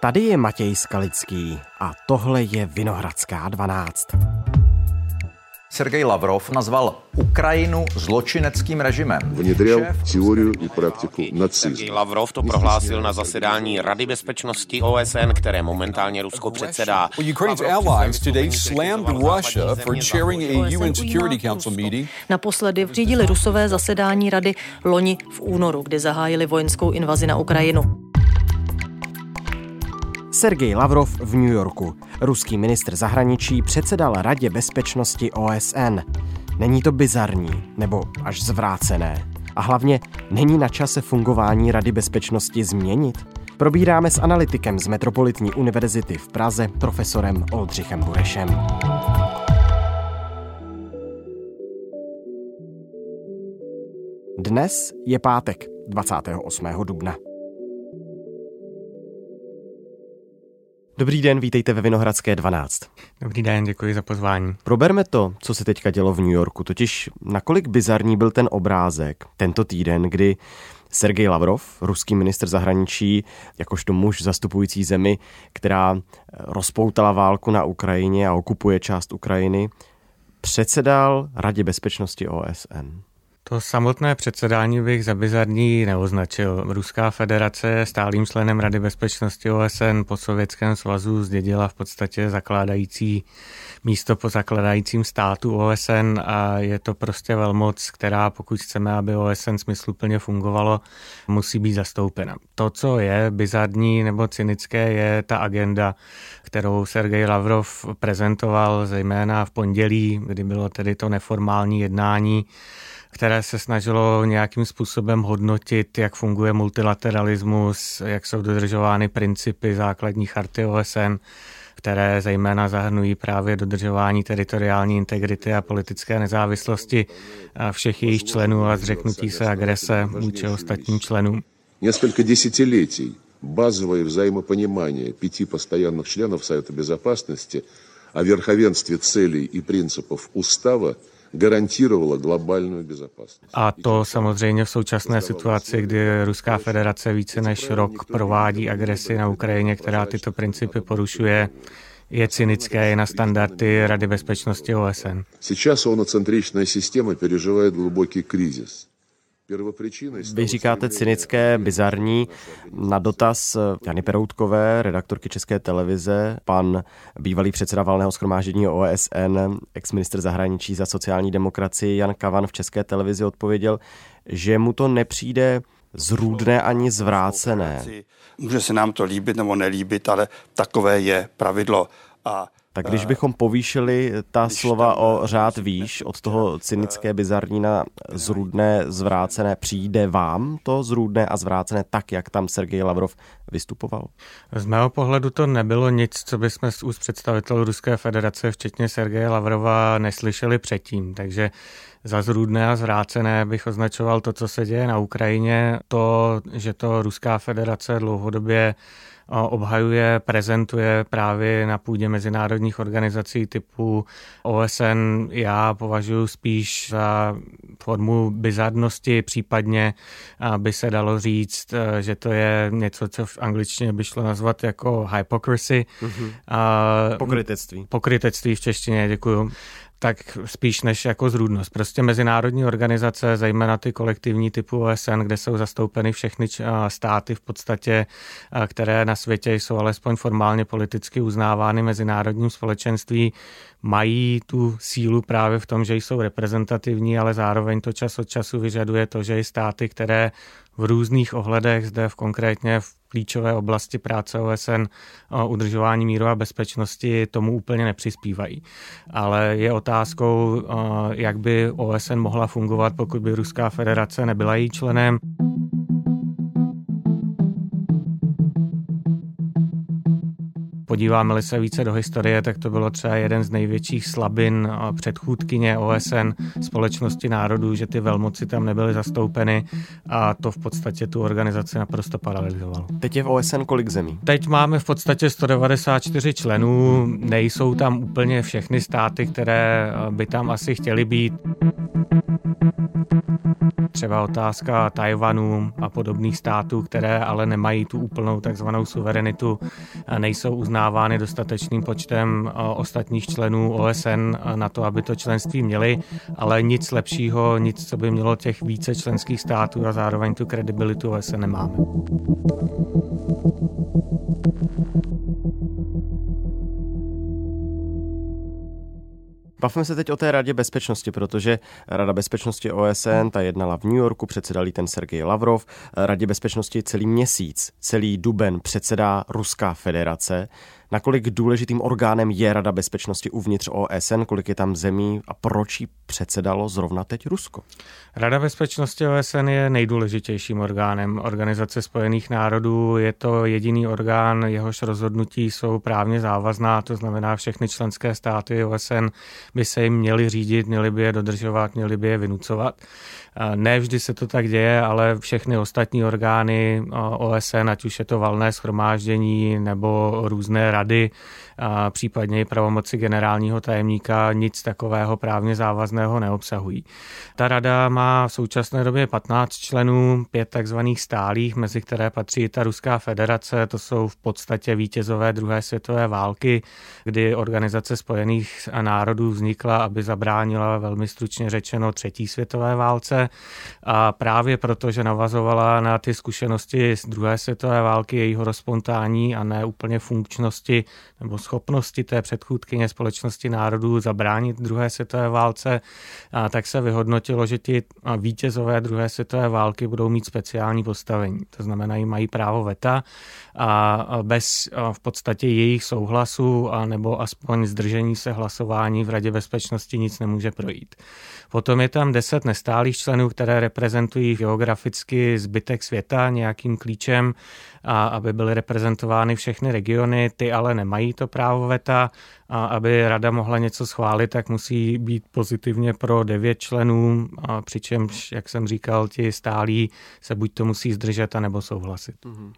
Tady je Matěj Skalický a tohle je Vinohradská 12. Sergej Lavrov nazval Ukrajinu zločineckým režimem. Внедрял теорию и практику нацизма. Sergej Lavrov to prohlásil na zasedání Rady bezpečnosti OSN, které momentálně Rusko předsedá. Ukraine's allies today slammed Russia for chairing a UN Security Council meeting. Naposledy řídili rusové zasedání rady loni v únoru, kdy zahájili vojenskou invazi na Ukrajinu. Sergej Lavrov v New Yorku. Ruský ministr zahraničí předsedal Radě bezpečnosti OSN. Není to bizarní nebo až zvrácené? A hlavně není na čase fungování Rady bezpečnosti změnit? Probíráme s analytikem z Metropolitní univerzity v Praze, profesorem Oldřichem Burešem. Dnes je pátek, 28. dubna. Dobrý den, vítejte ve Vinohradské 12. Dobrý den, děkuji za pozvání. Proberme to, co se teďka dělo v New Yorku, totiž nakolik bizarní byl ten obrázek tento týden, kdy Sergej Lavrov, ruský ministr zahraničí, jakožto muž zastupující zemi, která rozpoutala válku na Ukrajině a okupuje část Ukrajiny, předsedal Radě bezpečnosti OSN. To samotné předsedání bych za bizarní neoznačil. Ruská federace je stálým členem Rady bezpečnosti OSN po Sovětském svazu zdědila v podstatě zakládající místo po zakladajícím státu OSN a je to prostě velmoc, která pokud chceme, aby OSN smysluplně fungovalo, musí být zastoupena. To, co je bizarní nebo cynické, je ta agenda, kterou Sergej Lavrov prezentoval zejména v pondělí, kdy bylo tedy to neformální jednání které se snažilo nějakým způsobem hodnotit, jak funguje multilateralismus, jak jsou dodržovány principy základní charty OSN, které zejména zahrnují právě dodržování teritoriální integrity a politické nezávislosti všech jejich členů a zřeknutí se agrese vůči ostatním členům. Несколько десятилетий базовое взаимопонимание пяти постоянных членов Совета Безопасности о верховенстве целей и принципов Устава – garantirovala globální bezpečnost. A to samozřejmě v současné situaci, kdy Ruská federace více než rok provádí agresi na Ukrajině, která tyto principy porušuje, je cynické i na standardy Rady bezpečnosti OSN. Сейчас оноцентричная система переживает глубокий кризис. Vy říkáte cynické, bizarní. Na dotaz Jany Peroutkové, redaktorky České televize, pan bývalý předseda valného schromáždění OSN, ex-ministr zahraničí za sociální demokracii Jan Kavan v České televizi odpověděl, že mu to nepřijde zrůdné ani zvrácené. Může se nám to líbit nebo nelíbit, ale takové je pravidlo. A tak když bychom povýšili ta slova o řád výš, od toho cynické, bizarní na zrůdné, zvrácené, přijde vám to zrůdné a zvrácené tak, jak tam Sergej Lavrov vystupoval? Z mého pohledu to nebylo nic, co bychom z úst představitelů Ruské federace, včetně Sergeje Lavrova, neslyšeli předtím. Takže za zrůdné a zvrácené bych označoval to, co se děje na Ukrajině, to, že to Ruská federace dlouhodobě obhajuje, prezentuje právě na půdě mezinárodních organizací typu OSN. Já považuji spíš za formu bizarnosti, případně by se dalo říct, že to je něco, co v angličtině by šlo nazvat jako hypocrisy. Mm-hmm. Pokrytectví. Pokrytectví v češtině, děkuju tak spíš než jako zrůdnost. Prostě mezinárodní organizace, zejména ty kolektivní typu OSN, kde jsou zastoupeny všechny státy v podstatě, které na světě jsou alespoň formálně politicky uznávány mezinárodním společenství, mají tu sílu právě v tom, že jsou reprezentativní, ale zároveň to čas od času vyžaduje to, že i státy, které v různých ohledech, zde v konkrétně v klíčové oblasti práce OSN o udržování míru a bezpečnosti tomu úplně nepřispívají. Ale je otázkou, jak by OSN mohla fungovat, pokud by Ruská federace nebyla její členem. Podíváme-li se více do historie, tak to bylo třeba jeden z největších slabin předchůdkyně OSN společnosti národů, že ty velmoci tam nebyly zastoupeny a to v podstatě tu organizaci naprosto paralizovalo. Teď je v OSN kolik zemí? Teď máme v podstatě 194 členů, nejsou tam úplně všechny státy, které by tam asi chtěly být. Třeba otázka Tajvanu a podobných států, které ale nemají tu úplnou takzvanou suverenitu, nejsou uznávány dostatečným počtem ostatních členů OSN na to, aby to členství měli, ale nic lepšího, nic, co by mělo těch více členských států a zároveň tu kredibilitu OSN nemáme. Bavme se teď o té Radě bezpečnosti, protože Rada bezpečnosti OSN, ta jednala v New Yorku, předsedal ten Sergej Lavrov. Radě bezpečnosti celý měsíc, celý duben předsedá Ruská federace nakolik důležitým orgánem je Rada bezpečnosti uvnitř OSN, kolik je tam zemí a proč jí předsedalo zrovna teď Rusko? Rada bezpečnosti OSN je nejdůležitějším orgánem Organizace spojených národů. Je to jediný orgán, jehož rozhodnutí jsou právně závazná, to znamená všechny členské státy OSN by se jim měly řídit, měly by je dodržovat, měly by je vynucovat. Ne vždy se to tak děje, ale všechny ostatní orgány OSN, ať už je to valné schromáždění nebo různé rady, a případně i pravomoci generálního tajemníka, nic takového právně závazného neobsahují. Ta rada má v současné době 15 členů, pět takzvaných stálých, mezi které patří ta Ruská federace, to jsou v podstatě vítězové druhé světové války, kdy Organizace spojených národů vznikla, aby zabránila velmi stručně řečeno třetí světové válce a právě proto, že navazovala na ty zkušenosti z druhé světové války, jejího rozpontání a ne úplně funkčnosti nebo schopnosti té předchůdkyně společnosti národů zabránit druhé světové válce, a tak se vyhodnotilo, že ti vítězové druhé světové války budou mít speciální postavení. To znamená, že mají právo veta a bez v podstatě jejich souhlasu a nebo aspoň zdržení se hlasování v Radě bezpečnosti nic nemůže projít. Potom je tam deset nestálých členů, které reprezentují geograficky zbytek světa nějakým klíčem, a aby byly reprezentovány všechny regiony, ty ale nemají to právo veta a aby rada mohla něco schválit, tak musí být pozitivně pro devět členů, a přičemž, jak jsem říkal, ti stálí se buď to musí zdržet, anebo souhlasit. Mm-hmm.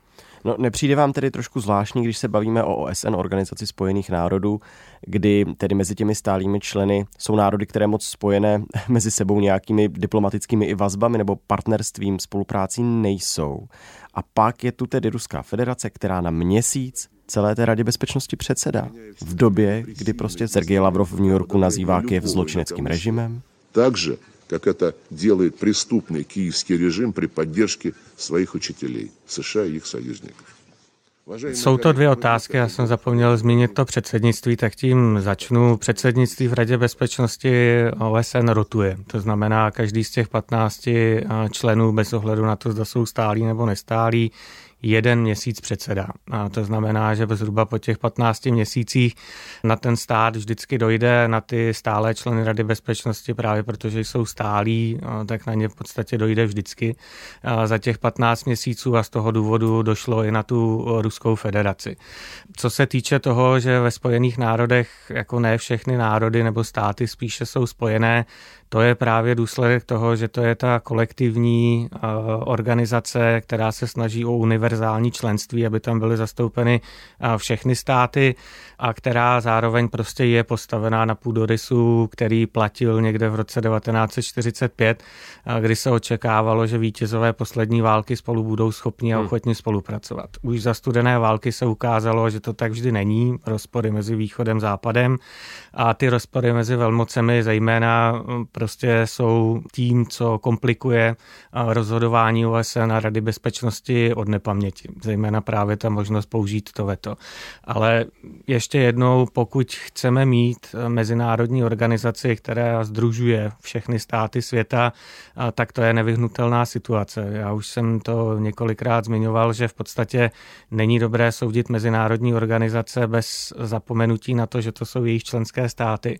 No, nepřijde vám tedy trošku zvláštní, když se bavíme o OSN, Organizaci spojených národů, kdy tedy mezi těmi stálými členy jsou národy, které moc spojené mezi sebou nějakými diplomatickými i vazbami nebo partnerstvím, spoluprácí nejsou. A pak je tu tedy Ruská federace, která na měsíc celé té radě bezpečnosti předsedá. V době, kdy prostě Sergej Lavrov v New Yorku nazývá Kiev zločineckým režimem. Takže как это делает преступный киевский режим при поддержке своих учителей, США и их союзников. Jsou to dvě otázky, já jsem zapomněl zmínit to předsednictví, tak tím začnu. Předsednictví v Radě bezpečnosti OSN rotuje, to znamená každý z těch 15 členů bez ohledu na to, zda jsou stálí nebo nestálí, jeden měsíc předseda. A to znamená, že zhruba po těch 15 měsících na ten stát vždycky dojde na ty stálé členy Rady bezpečnosti, právě protože jsou stálí, tak na ně v podstatě dojde vždycky. A za těch 15 měsíců a z toho důvodu došlo i na tu Ruskou federaci. Co se týče toho, že ve Spojených národech jako ne všechny národy nebo státy spíše jsou spojené, to je právě důsledek toho, že to je ta kolektivní uh, organizace, která se snaží o univerzální členství, aby tam byly zastoupeny uh, všechny státy a která zároveň prostě je postavená na půdorysu, který platil někde v roce 1945, uh, kdy se očekávalo, že vítězové poslední války spolu budou schopni a hmm. ochotni spolupracovat. Už za studené války se ukázalo, že to tak vždy není, rozpory mezi východem a západem a ty rozpory mezi velmocemi zejména prostě jsou tím, co komplikuje rozhodování OSN a Rady bezpečnosti od nepaměti, zejména právě ta možnost použít to veto. Ale ještě jednou, pokud chceme mít mezinárodní organizaci, která združuje všechny státy světa, tak to je nevyhnutelná situace. Já už jsem to několikrát zmiňoval, že v podstatě není dobré soudit mezinárodní organizace bez zapomenutí na to, že to jsou jejich členské státy.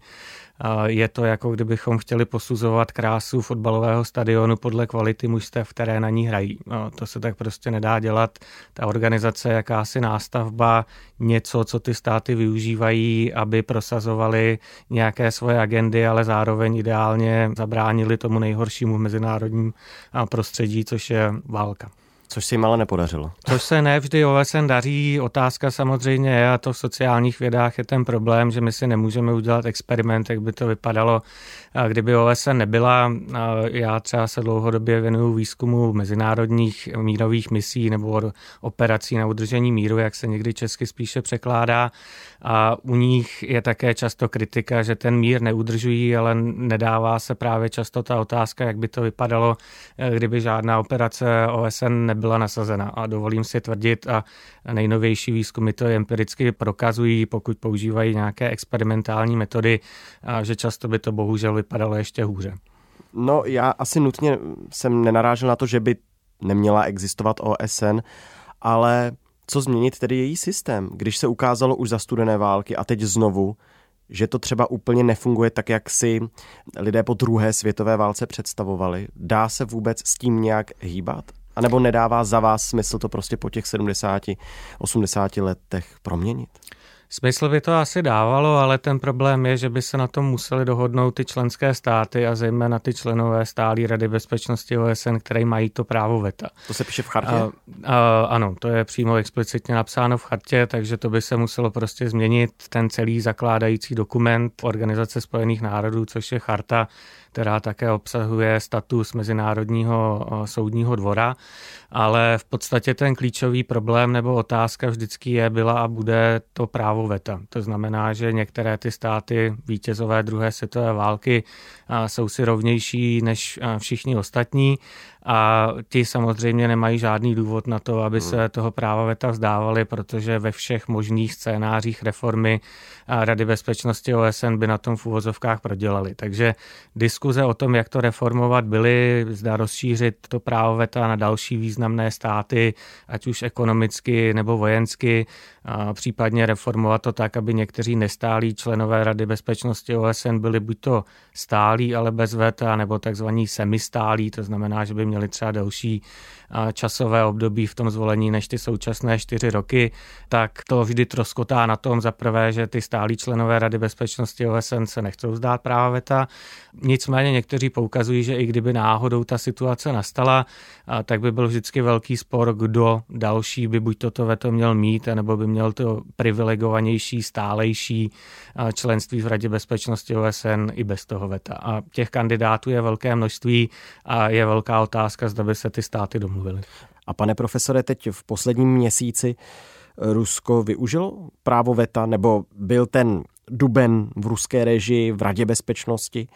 Je to jako kdybychom chtěli posuzovat krásu fotbalového stadionu podle kvality mužstev, které na ní hrají. No, to se tak prostě nedá dělat. Ta organizace je jakási nástavba, něco, co ty státy využívají, aby prosazovali nějaké svoje agendy, ale zároveň ideálně zabránili tomu nejhoršímu v mezinárodním prostředí, což je válka. Což se jim ale nepodařilo. Což se ne vždy OSN daří. Otázka samozřejmě je, a to v sociálních vědách je ten problém, že my si nemůžeme udělat experiment, jak by to vypadalo, kdyby OSN nebyla. Já třeba se dlouhodobě věnuju výzkumu mezinárodních mírových misí nebo operací na udržení míru, jak se někdy česky spíše překládá. A u nich je také často kritika, že ten mír neudržují, ale nedává se právě často ta otázka, jak by to vypadalo, kdyby žádná operace OSN nebyla nasazena. A dovolím si tvrdit, a nejnovější výzkumy to empiricky prokazují, pokud používají nějaké experimentální metody, že často by to bohužel vypadalo ještě hůře. No já asi nutně jsem nenarážel na to, že by neměla existovat OSN, ale co změnit tedy její systém, když se ukázalo už za studené války a teď znovu, že to třeba úplně nefunguje tak, jak si lidé po druhé světové válce představovali. Dá se vůbec s tím nějak hýbat? A nebo nedává za vás smysl to prostě po těch 70, 80 letech proměnit? Smysl by to asi dávalo, ale ten problém je, že by se na tom museli dohodnout ty členské státy a zejména ty členové stálí Rady bezpečnosti OSN, které mají to právo veta. To se píše v chartě? A, a, ano, to je přímo explicitně napsáno v chartě, takže to by se muselo prostě změnit ten celý zakládající dokument Organizace spojených národů, což je charta, která také obsahuje status Mezinárodního soudního dvora, ale v podstatě ten klíčový problém nebo otázka vždycky je, byla a bude to právo veta. To znamená, že některé ty státy vítězové druhé světové války jsou si rovnější než všichni ostatní a ti samozřejmě nemají žádný důvod na to, aby se hmm. toho práva veta vzdávali, protože ve všech možných scénářích reformy Rady bezpečnosti OSN by na tom v úvozovkách prodělali. Takže diskuze o tom, jak to reformovat, byly, zda rozšířit to právo veta na další významné státy, ať už ekonomicky nebo vojensky, a případně reformovat to tak, aby někteří nestálí členové Rady bezpečnosti OSN byli buď to stálí, ale bez veta, nebo takzvaní semistálí, to znamená, že by měli třeba delší časové období v tom zvolení než ty současné čtyři roky, tak to vždy troskotá na tom za prvé, že ty stálí členové Rady bezpečnosti OSN se nechcou zdát práva veta. Nicméně někteří poukazují, že i kdyby náhodou ta situace nastala, tak by byl vždycky velký spor, kdo další by buď toto veto měl mít, nebo by měl to privilegovanější, stálejší členství v Radě bezpečnosti OSN i bez toho veta. A těch kandidátů je velké množství a je velká otázka, zda by se ty státy domluvily. A pane profesore, teď v posledním měsíci Rusko využilo právo veta, nebo byl ten duben v ruské režii v Radě bezpečnosti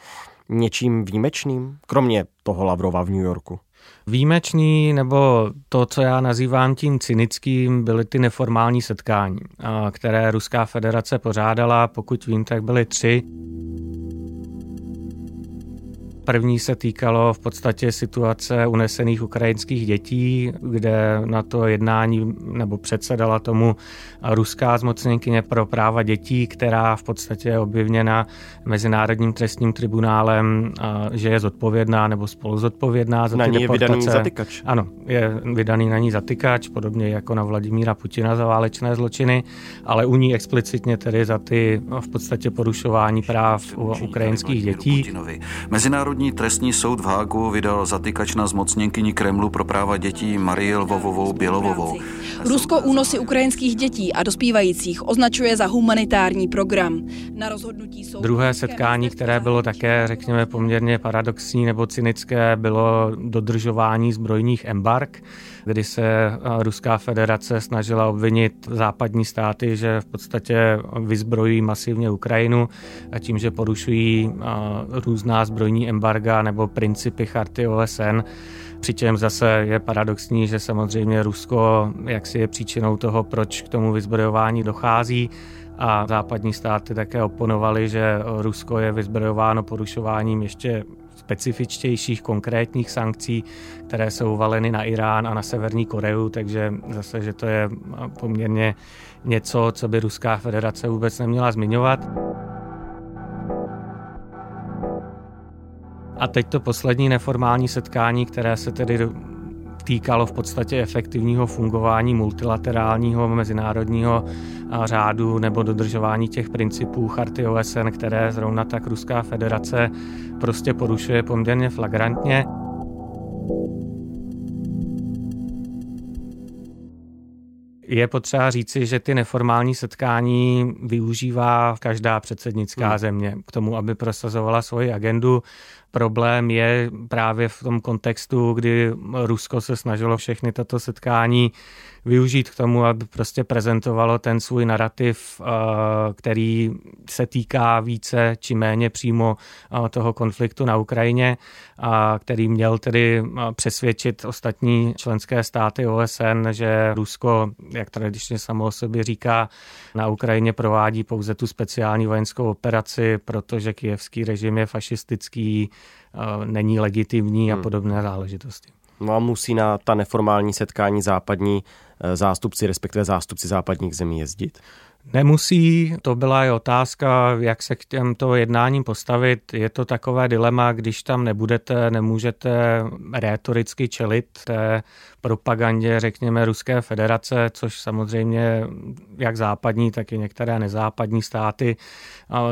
něčím výjimečným, kromě toho Lavrova v New Yorku? Výjimečný, nebo to, co já nazývám tím cynickým, byly ty neformální setkání, které Ruská federace pořádala. Pokud vím, tak byly tři. První se týkalo v podstatě situace unesených ukrajinských dětí, kde na to jednání nebo předsedala tomu ruská zmocněnkyně pro práva dětí, která v podstatě je objevněna Mezinárodním trestním tribunálem, že je zodpovědná nebo spolu zodpovědná za na ty ní deportace. je vydaný zatykač. Ano, je vydaný na ní zatykač, podobně jako na Vladimíra Putina za válečné zločiny, ale u ní explicitně tedy za ty v podstatě porušování práv ukrajinských dětí. Mezinárodní Mezinárodní trestní soud v Hágu vydal zatykač na zmocněnkyni Kremlu pro práva dětí Marie Lvovovou Bělovovou. Rusko únosy ukrajinských dětí a dospívajících označuje za humanitární program. Na rozhodnutí soudu... Druhé setkání, které bylo také, řekněme, poměrně paradoxní nebo cynické, bylo dodržování zbrojních embark kdy se Ruská federace snažila obvinit západní státy, že v podstatě vyzbrojují masivně Ukrajinu a tím, že porušují různá zbrojní embarga nebo principy charty OSN. Přičem zase je paradoxní, že samozřejmě Rusko jaksi je příčinou toho, proč k tomu vyzbrojování dochází a západní státy také oponovali, že Rusko je vyzbrojováno porušováním ještě specifičtějších konkrétních sankcí, které jsou valeny na Irán a na Severní Koreu, takže zase, že to je poměrně něco, co by Ruská federace vůbec neměla zmiňovat. A teď to poslední neformální setkání, které se tedy týkalo v podstatě efektivního fungování multilaterálního mezinárodního řádu nebo dodržování těch principů charty OSN, které zrovna tak Ruská federace prostě porušuje poměrně flagrantně. Je potřeba říci, že ty neformální setkání využívá každá předsednická hmm. země k tomu, aby prosazovala svoji agendu. Problém je právě v tom kontextu, kdy Rusko se snažilo všechny tato setkání využít k tomu, aby prostě prezentovalo ten svůj narrativ, eh, který se týká více či méně přímo eh, toho konfliktu na Ukrajině, a který měl tedy eh, přesvědčit ostatní členské státy OSN, že Rusko, jak tradičně samo o sobě říká, na Ukrajině provádí pouze tu speciální vojenskou operaci, protože kijevský režim je fašistický, není legitimní a hmm. podobné záležitosti. No a musí na ta neformální setkání západní eh, zástupci, respektive zástupci západních zemí jezdit? Nemusí, to byla i otázka, jak se k těmto jednáním postavit. Je to takové dilema, když tam nebudete, nemůžete rétoricky čelit té propagandě, řekněme, Ruské federace, což samozřejmě jak západní, tak i některé nezápadní státy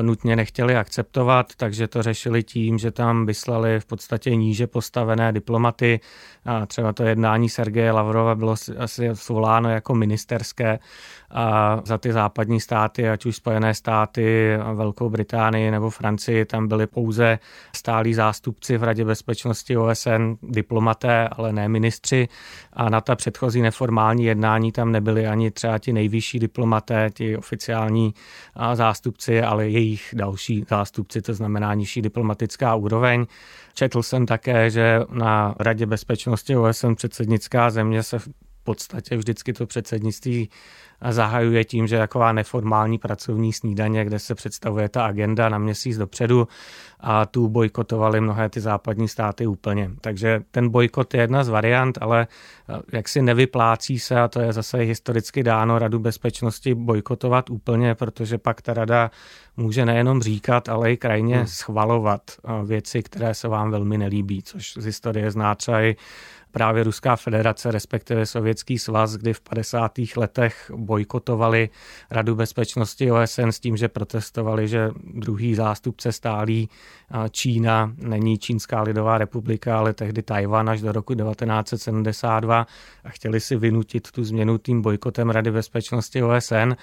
nutně nechtěli akceptovat, takže to řešili tím, že tam vyslali v podstatě níže postavené diplomaty. A třeba to jednání Sergeje Lavrova bylo asi svoláno jako ministerské a za ty západní státy, ať už Spojené státy, Velkou Británii nebo Francii, tam byli pouze stálí zástupci v Radě bezpečnosti OSN, diplomaté, ale ne ministři. A na ta předchozí neformální jednání tam nebyli ani třeba ti nejvyšší diplomaté, ti oficiální zástupci, ale jejich další zástupci, to znamená nižší diplomatická úroveň. Četl jsem také, že na Radě bezpečnosti OSN předsednická země se podstatě vždycky to předsednictví zahajuje tím, že taková neformální pracovní snídaně, kde se představuje ta agenda na měsíc dopředu a tu bojkotovali mnohé ty západní státy úplně. Takže ten bojkot je jedna z variant, ale eh, jak si nevyplácí se, a to je zase historicky dáno Radu bezpečnosti bojkotovat úplně, protože pak ta rada může nejenom říkat, ale i krajně hmm. schvalovat eh, věci, které se vám velmi nelíbí, což z historie zná třeba i právě Ruská federace, respektive Sovětský svaz, kdy v 50. letech bojkotovali Radu bezpečnosti OSN s tím, že protestovali, že druhý zástupce stálý Čína není Čínská lidová republika, ale tehdy Tajvan až do roku 1972 a chtěli si vynutit tu změnu tím bojkotem Rady bezpečnosti OSN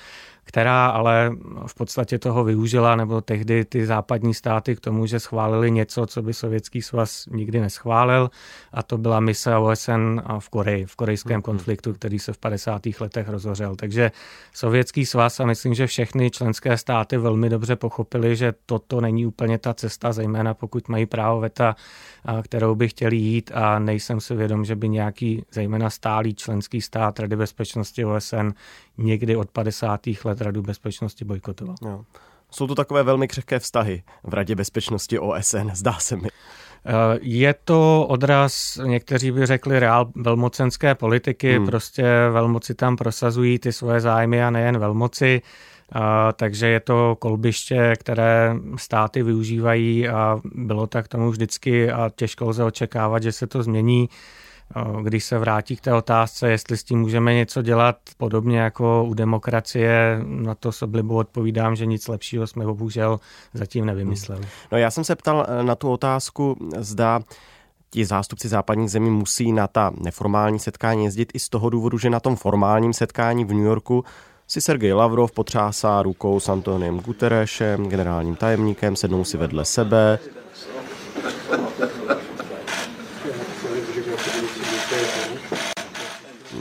která ale v podstatě toho využila, nebo tehdy ty západní státy k tomu, že schválili něco, co by Sovětský svaz nikdy neschválil, a to byla mise OSN v Koreji, v korejském mhm. konfliktu, který se v 50. letech rozhořel. Takže Sovětský svaz a myslím, že všechny členské státy velmi dobře pochopili, že toto není úplně ta cesta, zejména pokud mají právo veta, kterou by chtěli jít a nejsem si vědom, že by nějaký zejména stálý členský stát Rady bezpečnosti OSN někdy od 50. let Radu bezpečnosti bojkotoval. Jo. Jsou to takové velmi křehké vztahy v Radě bezpečnosti OSN, zdá se mi. Eh, je to odraz, někteří by řekli, reál velmocenské politiky, hmm. prostě velmoci tam prosazují ty svoje zájmy a nejen velmoci, a, eh, takže je to kolbiště, které státy využívají a bylo tak tomu vždycky a těžko lze očekávat, že se to změní když se vrátí k té otázce, jestli s tím můžeme něco dělat podobně jako u demokracie, na to s oblibou odpovídám, že nic lepšího jsme bohužel zatím nevymysleli. No já jsem se ptal eh, na tu otázku, zda ti zástupci západních zemí musí na ta neformální setkání jezdit i z toho důvodu, že na tom formálním setkání v New Yorku si Sergej Lavrov potřásá rukou s Antoniem Guterešem, generálním tajemníkem, sednou si vedle sebe.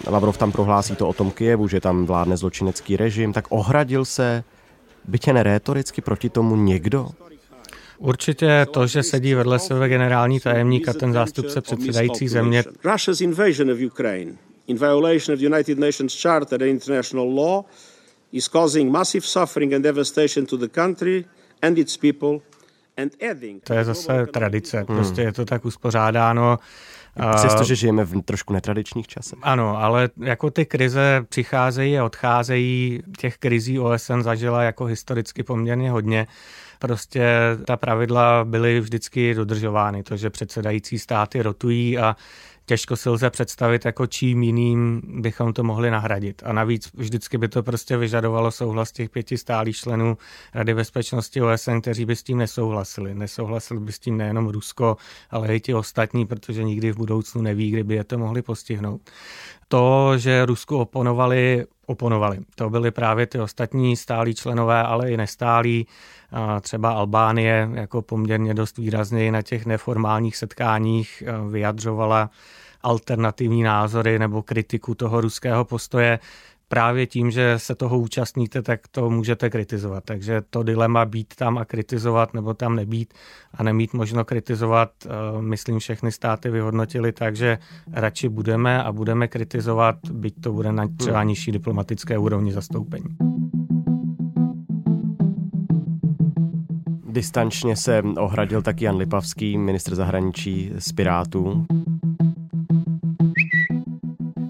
Lavrov tam prohlásí to o tom Kijevu, že tam vládne zločinecký režim, tak ohradil se, bytě nerétoricky proti tomu někdo? Určitě to, že sedí vedle sebe generální tajemník a ten zástupce předsedající země. Russia's invasion of Ukraine in violation of the United Nations Charter and international law is causing massive suffering and devastation to the country and its people to je zase tradice, prostě je to tak uspořádáno. Přestože žijeme v trošku netradičních časech. Ano, ale jako ty krize přicházejí a odcházejí, těch krizí OSN zažila jako historicky poměrně hodně prostě ta pravidla byly vždycky dodržovány. To, že předsedající státy rotují a těžko si lze představit, jako čím jiným bychom to mohli nahradit. A navíc vždycky by to prostě vyžadovalo souhlas těch pěti stálých členů Rady bezpečnosti OSN, kteří by s tím nesouhlasili. Nesouhlasili by s tím nejenom Rusko, ale i ti ostatní, protože nikdy v budoucnu neví, kdyby je to mohli postihnout. To, že Rusku oponovali oponovali. To byly právě ty ostatní stálí členové, ale i nestálí, třeba Albánie jako poměrně dost výrazněji na těch neformálních setkáních vyjadřovala alternativní názory nebo kritiku toho ruského postoje právě tím, že se toho účastníte, tak to můžete kritizovat. Takže to dilema být tam a kritizovat nebo tam nebýt a nemít možno kritizovat, eh, myslím, všechny státy vyhodnotili tak, že radši budeme a budeme kritizovat, byť to bude na třeba nižší diplomatické úrovni zastoupení. Distančně se ohradil taky Jan Lipavský, ministr zahraničí z Pirátů.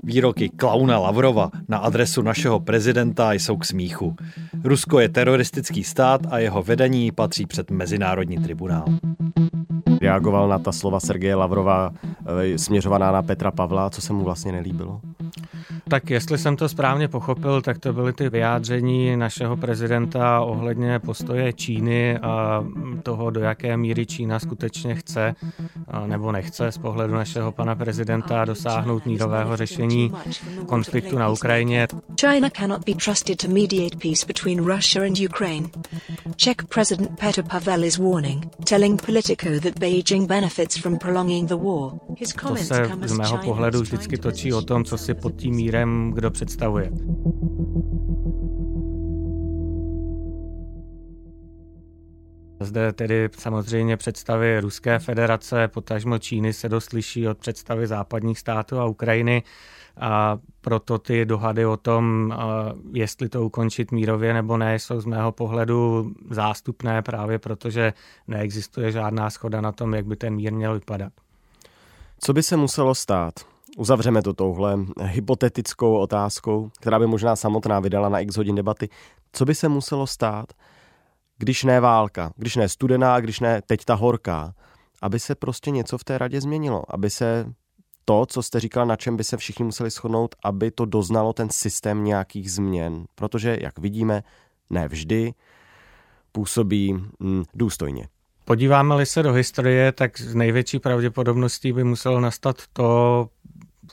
Výroky klauna Lavrova na adresu našeho prezidenta jsou k smíchu. Rusko je teroristický stát a jeho vedení patří před Mezinárodní tribunál. Reagoval na ta slova Sergeje Lavrova eh, směřovaná na Petra Pavla, co se mu vlastně nelíbilo? Tak jestli jsem to správně pochopil, tak to byly ty vyjádření našeho prezidenta ohledně postoje Číny a toho, do jaké míry Čína skutečně chce nebo nechce z pohledu našeho pana prezidenta dosáhnout mírového řešení konfliktu na Ukrajině. China cannot be trusted to mediate peace between Russia and Ukraine. Czech President Petr Pavel is warning, telling Politico that Beijing benefits from prolonging the war. His to se z mého pohledu vždycky točí o tom, co si pod tím mírem kdo představuje. Zde tedy samozřejmě představy Ruské federace, potažmo Číny se dost liší od představy západních států a Ukrajiny a proto ty dohady o tom, jestli to ukončit mírově nebo ne, jsou z mého pohledu zástupné právě protože neexistuje žádná schoda na tom, jak by ten mír měl vypadat. Co by se muselo stát? Uzavřeme to touhle hypotetickou otázkou, která by možná samotná vydala na x hodin debaty. Co by se muselo stát, když ne válka, když ne studená, když ne teď ta horká, aby se prostě něco v té radě změnilo, aby se to, co jste říkal, na čem by se všichni museli shodnout, aby to doznalo ten systém nějakých změn. Protože, jak vidíme, ne vždy působí hm, důstojně. Podíváme-li se do historie, tak z největší pravděpodobností by muselo nastat to,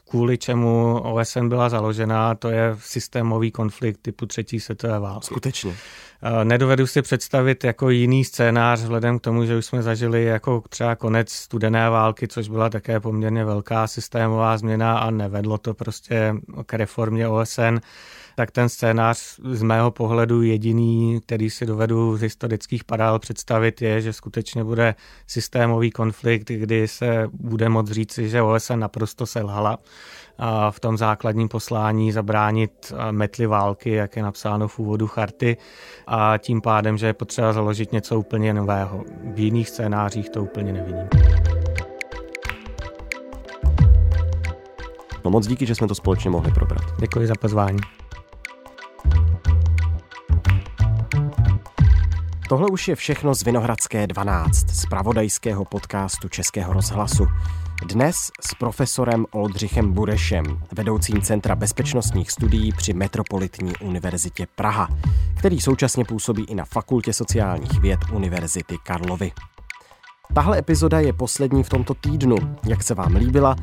kvůli čemu OSN byla založena, to je systémový konflikt typu třetí světové války. Skutečně. Eh, nedovedu si představit jako jiný scénář, vzhledem k tomu, že už jsme zažili jako třeba konec studené války, což byla také poměrně velká systémová změna a nevedlo to prostě k reformě OSN tak ten scénář z mého pohledu jediný, který si dovedu z historických parál představit, je, že skutečně bude systémový konflikt, kdy se bude moct říci, že OSN naprosto selhala v tom základním poslání zabránit metly války, jak je napsáno v úvodu charty, a tím pádem, že je potřeba založit něco úplně nového. V jiných scénářích to úplně nevidím. No moc díky, že jsme to společně mohli probrat. Děkuji za pozvání. Tohle už je všechno z Vinohradské 12, z pravodajského podcastu Českého rozhlasu. Dnes s profesorem Oldřichem Burešem, vedoucím Centra bezpečnostních studií při Metropolitní univerzitě Praha, který současně působí i na Fakultě sociálních věd Univerzity Karlovy. Tahle epizoda je poslední v tomto týdnu. Jak se vám líbila,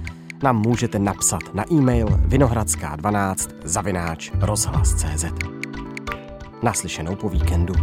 nám můžete napsat na e-mail vinohradská12 zavináč rozhlas.cz. Naslyšenou po víkendu.